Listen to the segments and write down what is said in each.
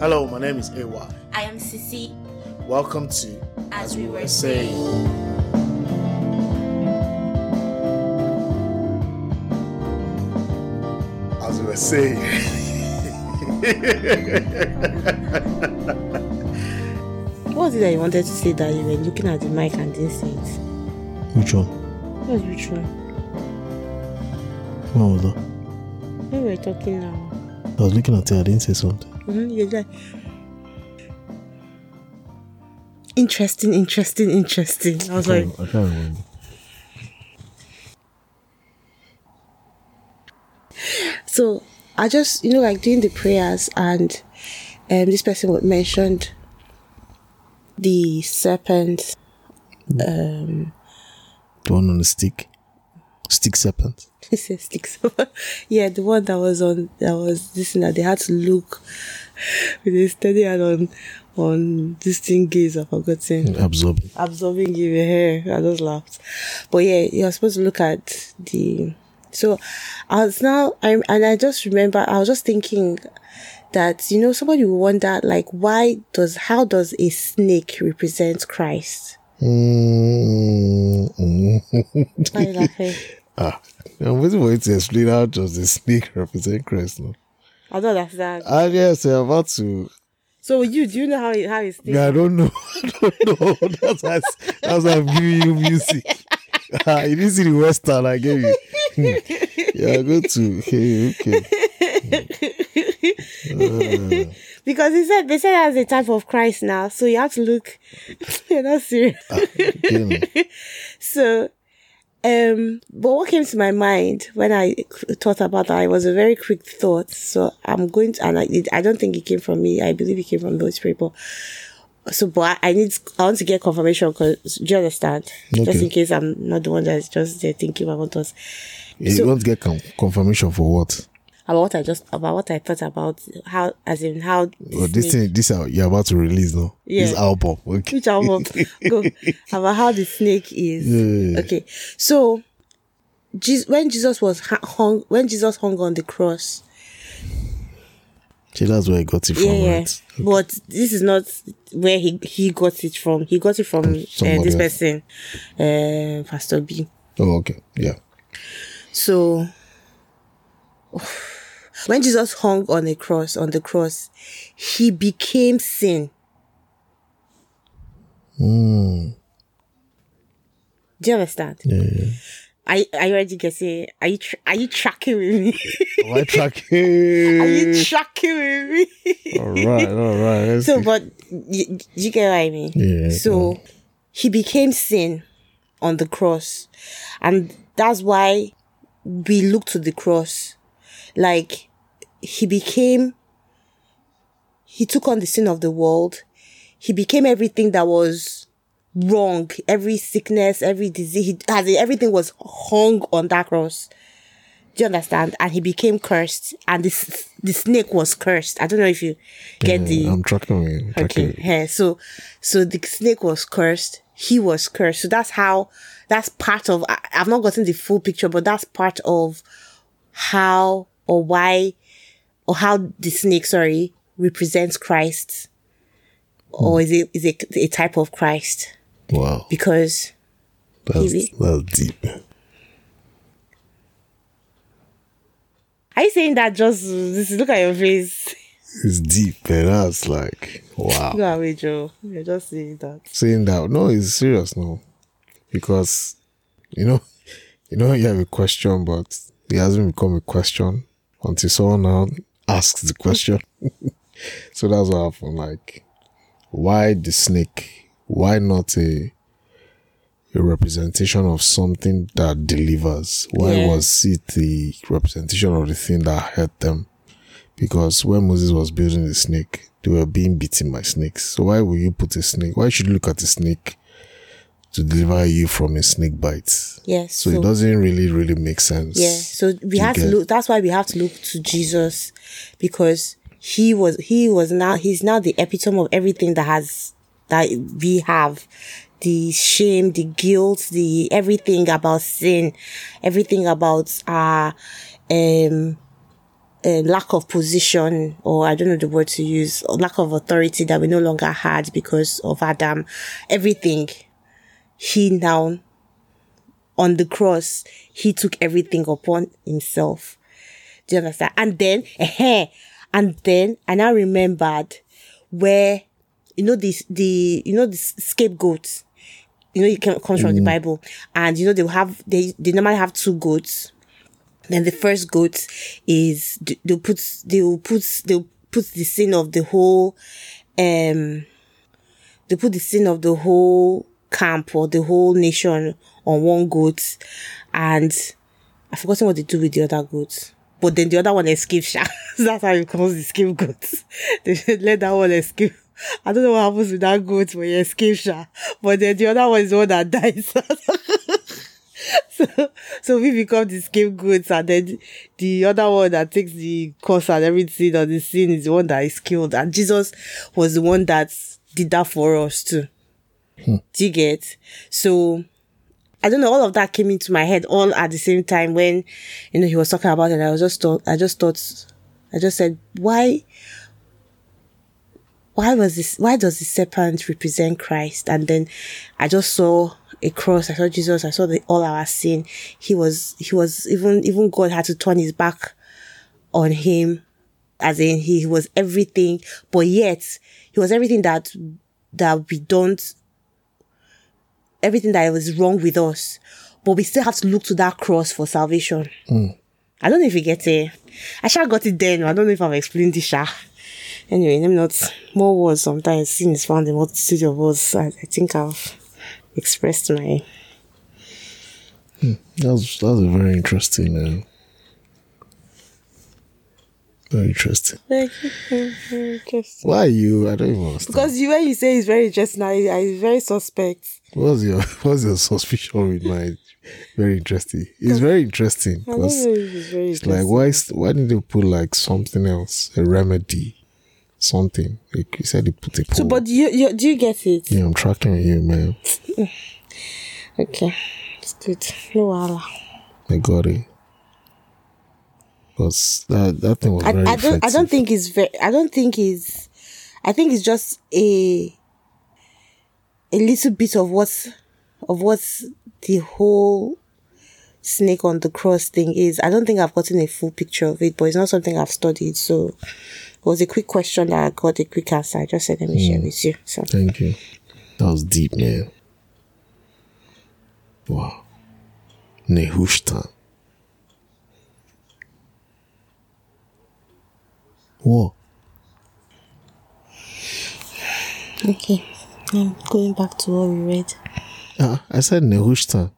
Hello, my name is AY. I am Sisi. Welcome to As We Were Saying. As we were saying. What was it that you wanted to say that you were looking at the mic and didn't say it? Which one? What was which one? What was that? When we were talking now. I was looking at it, I didn't say something. Mm-hmm, you're interesting, interesting, interesting. I was like, I can't remember. so I just, you know, like doing the prayers, and um, this person would mentioned the serpent. Um, The one on the stick? Stick serpent? said sticks. yeah, the one that was on that was this thing that they had to look with a steady hand on on this thing gaze. I've forgotten. Absorbing. absorbing you hair. I just laughed. But yeah, you're supposed to look at the. So I was now, I, and I just remember, I was just thinking that, you know, somebody will wonder, like, why does, how does a snake represent Christ? Mm, Why are you laughing? ah, I'm waiting for you to explain how does the snake represent Christ now. I don't understand. Ah, yes, I'm about to. So you, do you know how it, how it snake? Yeah, I don't know. I don't know. That's why, that's why I'm giving you music. Ah, you didn't see the Western I gave you. yeah, go to. Hey, okay. Because he said, they said that's a type of Christ now. So you have to look, you're not serious. Okay. So, um, but what came to my mind when I thought about that, it was a very quick thought. So I'm going to, and I, I don't think it came from me. I believe it came from those people. So, but I, I need, I want to get confirmation because, do you understand? Just in case I'm not the one that's just there thinking about us. You So- want to get com- confirmation for what? About what I just, about what I thought about how, as in how, Well, this thing, this are, you're about to release now. This Yeah. album. Okay. which album? Go. About how the snake is. Yeah. Okay. So, Jesus, when Jesus was hung, when Jesus hung on the cross, See, that's where I got it from, yeah, yeah. right? But this is not where he, he got it from. He got it from uh, this person, uh, Pastor B. Oh, okay. Yeah. So, when Jesus hung on the cross, on the cross, he became sin. Do you understand? Yeah. I I already get it. Are you tr- are you tracking with me? Why tracking? are you tracking with me? all right, all right. Let's so, see. but you, you get what I mean? Yeah, So he became sin on the cross, and that's why we look to the cross. Like he became, he took on the sin of the world. He became everything that was wrong, every sickness, every disease. He, everything was hung on that cross. Do you understand? And he became cursed, and this the snake was cursed. I don't know if you get the I'm tracking you. Okay. Tracking. Yeah. So, so the snake was cursed. He was cursed. So that's how, that's part of, I, I've not gotten the full picture, but that's part of how or why or how the snake, sorry, represents Christ. Or hmm. is it, is it a type of Christ? Wow. Because, That's, Maybe. that's deep. are you saying that just, this, look at your face. It's deep, man. That's like, wow. Go away, Joe. You're just saying that. Saying that, no, it's serious, no. Because, you know, you know, you have a question, but it hasn't become a question until someone now asks the question. so that's what happened. Like, why the snake? Why not a a representation of something that delivers? Why Yeah. was it the representation of the thing that hurt them? Because when Moses was building the snake, they were being beaten by snakes. So why will you put a snake? Why should you look at a snake to deliver you from a snake bite? Yes. So, it doesn't really, really make sense. Yeah. So we have to look. That's why we have to look to Jesus, because he was he was now he's now the epitome of everything that has that we have. The shame, the guilt, the everything about sin, everything about uh um uh, lack of position, or I don't know the word to use, lack of authority that we no longer had because of Adam. Everything he now on the cross, he took everything upon himself. Do you understand? And then, and then and I remembered where, you know, this, the, you know, the scapegoat, you know, it comes from the Bible. And, you know, they will have, they, they normally have two goats. Then the first goat is, they'll put, they'll put, they'll put the sin of the whole, um, they put the sin of the whole camp or the whole nation on one goat and I've forgotten what they do with the other goats. But then the other one escapes. That's how it becomes the scapegoat. they should let that one escape. I don't know what happens with that goat when you escape, Sha. But then the other one is the one that dies. so, so we become the scapegoats and then the other one that takes the course and everything on the scene is the one that is killed. And Jesus was the one that did that for us too. Hmm. You get? So, I don't know, all of that came into my head all at the same time when, you know, he was talking about it. I was just thought, I just thought, I just said, why, why was this, why does the serpent represent Christ? And then I just saw a cross. I saw Jesus. I saw the, all our sin. He was, he was, even, even God had to turn his back on him as in he was everything, but yet he was everything that, that we don't everything that was wrong with us, but we still have to look to that cross for salvation. Mm. I don't know if you get it. I sure got it then. I don't know if I've explained this. sha. Anyway, let me not more words. Sometimes sin is found in multitude of words. I, I think I've expressed my. Hmm. That's that's a very interesting. Uh, very interesting. Very, very interesting. Why are you? I don't even understand. Because you, when you say it's very interesting, I, I very suspect. What's your What's your suspicion with my very interesting? It's very interesting I don't know if it's very it's like why is, why did they put like something else a remedy something like you said they put a So, but you, you, do you get it? yeah I'm tracking you man Okay, it's good. No. I got it because that that thing was I, very I don't I don't think it's very I don't think it's I think it's just a a little bit of what's of what's the whole snake on the cross thing is. I don't think I've gotten a full picture of it, but it's not something I've studied. So it was a quick question that I got a quick answer. I just said let me share hmm. with you. So Thank you. That was deep, man. Wow. Nehushtan. What? okay. I'm going back to what we read. Ah, I said Nehushta.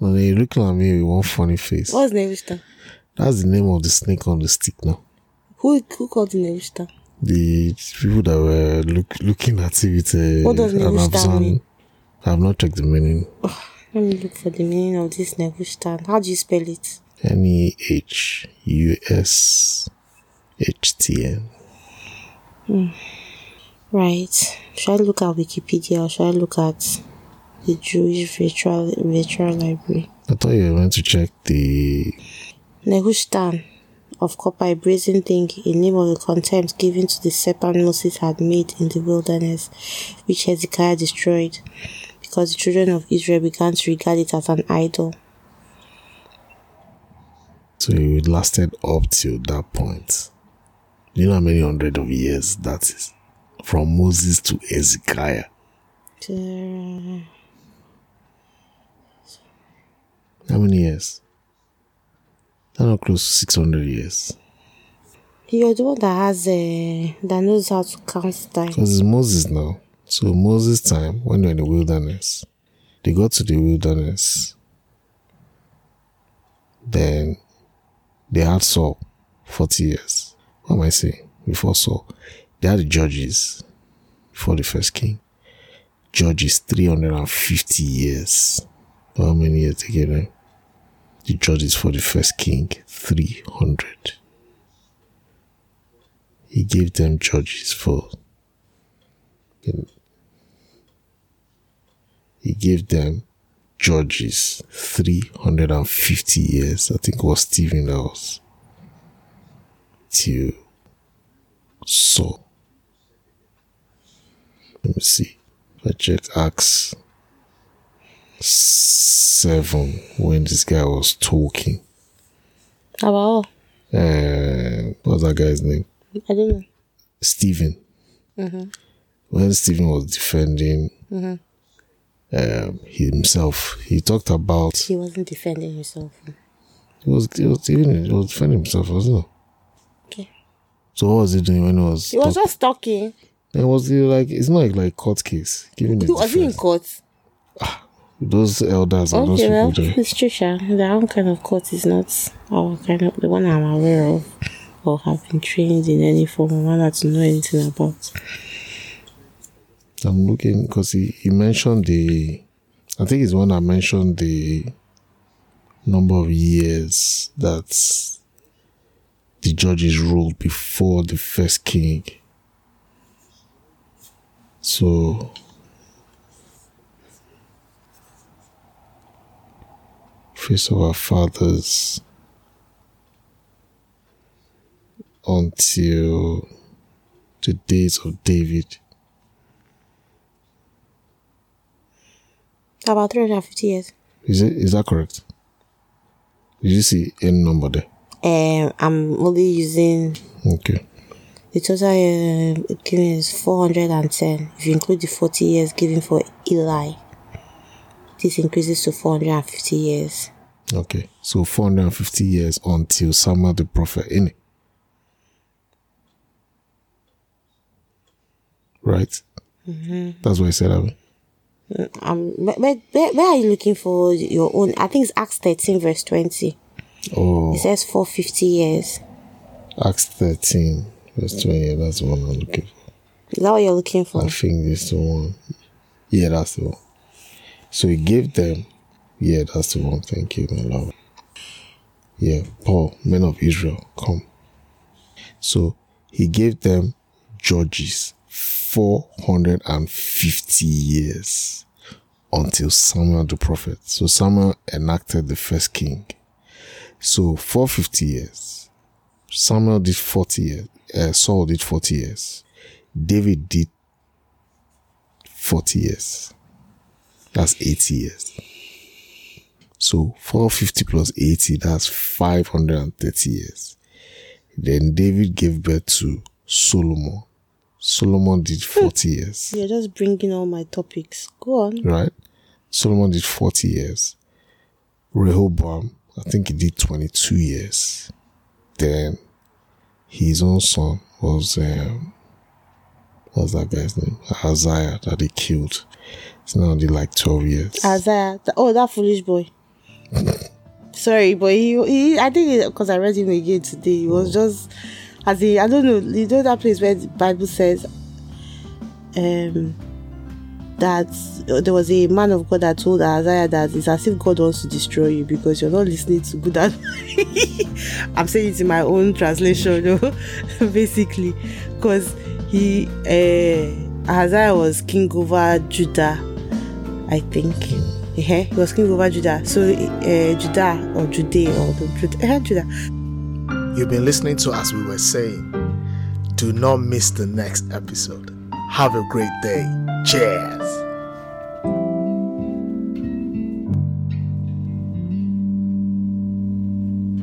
And you looking at me with one funny face. What's Nehushta? That's the name of the snake on the stick now. Who who called it Nehushtan? The people that were look, looking at it with uh, What does Afghan- mean? I have not checked the meaning. Let me look for the meaning of this Nehushta. How do you spell it? N E H U S H T N. Hmm. Right. Should I look at Wikipedia or should I look at the Jewish virtual virtual library? I thought you were meant to check the Nehushtan of copper, a brazen thing, in name of the contempt given to the serpent Moses had made in the wilderness, which Hezekiah destroyed, because the children of Israel began to regard it as an idol. So it lasted up till that point. You know how many hundred of years that is? From Moses to Ezekiah. How many years? That's not close to 600 years. You're the one that has uh, that knows how to count time. Because it's Moses now. So Moses' time, when they're in the wilderness, they got to the wilderness. Then they had Saul 40 years. What am I saying? Before Saul. They had the judges before the first king. Judges 350 years. How many years them? The judges for the first king 300. He gave them judges for he gave them judges 350 years. I think was Stephen that until Saul. Let me see. I check Acts 7 when this guy was talking. About Uh, what's that guy's name? I don't know. Stephen. When Stephen was defending um, himself, he talked about He wasn't defending himself. he was he was even he was defending himself, wasn't he? Okay. So what was he doing when he was? He was talk- just talking. It was he like it's not like, like court case. He was he in court. Ah, those elders and those Okay, well, people there. it's true. Their own kind of court is not our kind of the one I'm aware of or have been trained in any form of manner to know anything about. I'm looking because he, he mentioned the I think it's one I mentioned the number of years that the judges ruled before the first king. So face of our fathers until the days of David. About 350 years. Is it is that correct? Did you see any number there? Um, I'm only using Okay. the total uh, given is 410. If you include the 40 years given for Eli, this increases to 450 years. Okay. So 450 years until Samuel the prophet in it. Right? That's what I said. Abi. Um, where, where, where where are you looking for your own? I think it's Acts 13, verse 20. Oh, It says 450 years. Acts 13, verse 20. That's the one I'm looking for. Is that what you're looking for? I think this one. Yeah, that's the one. So he gave them. Yeah, that's the one. Thank you, my love. Yeah, Paul, men of Israel, come. So he gave them judges 450 years until Samuel the prophet. So Samuel enacted the first king. So 450 years. Samuel did 40 years. Uh, Saul did 40 years. David did 40 years. That's 80 years. So 450 plus 80, that's 530 years. Then David gave birth to Solomon. Solomon did 40 years, You're just bringing all my topics. Go on. right? Solomon did 40 years. Rehoboam, I think he did 22 years. Then his own son was, um, what's that guy's name? Isaiah that they killed. It's now only like 12 years. Isaiah. Oh, that foolish boy. Sorry, but he, he I think because I read him again today, he was just as he I don't know, you know that place where the Bible says um that there was a man of God that told Isaiah that it's as if God wants to destroy you because you're not listening to good advice. I'm saying it in my own translation, you know, basically, because he uh, Isaiah was king over Judah, I think. Yeah, he was king over Judah. So uh, Judah or Judea or the Judah, uh, Judah. You've been listening to As We Were Saying. Do not miss the next episode. Have a great day. Cheers.